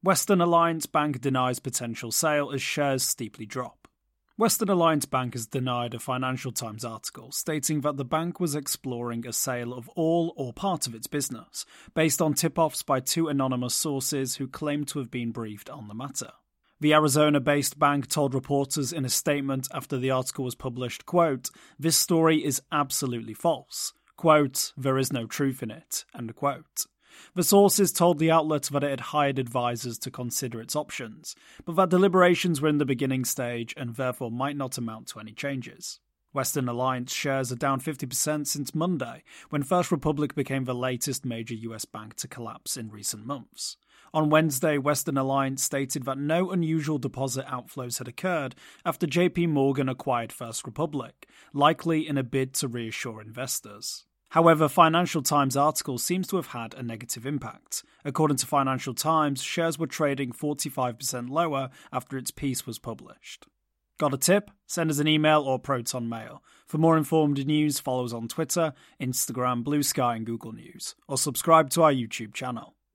Western Alliance Bank denies potential sale as shares steeply drop. Western Alliance Bank has denied a Financial Times article stating that the bank was exploring a sale of all or part of its business, based on tip offs by two anonymous sources who claimed to have been briefed on the matter. The Arizona based bank told reporters in a statement after the article was published, quote, This story is absolutely false. Quote, There is no truth in it. End quote. The sources told the outlet that it had hired advisors to consider its options, but that deliberations were in the beginning stage and therefore might not amount to any changes. Western Alliance shares are down 50% since Monday, when First Republic became the latest major US bank to collapse in recent months. On Wednesday, Western Alliance stated that no unusual deposit outflows had occurred after JP Morgan acquired First Republic, likely in a bid to reassure investors. However, Financial Times article seems to have had a negative impact. According to Financial Times, shares were trading 45% lower after its piece was published. Got a tip? Send us an email or Proton Mail. For more informed news, follow us on Twitter, Instagram, Blue Sky, and Google News, or subscribe to our YouTube channel.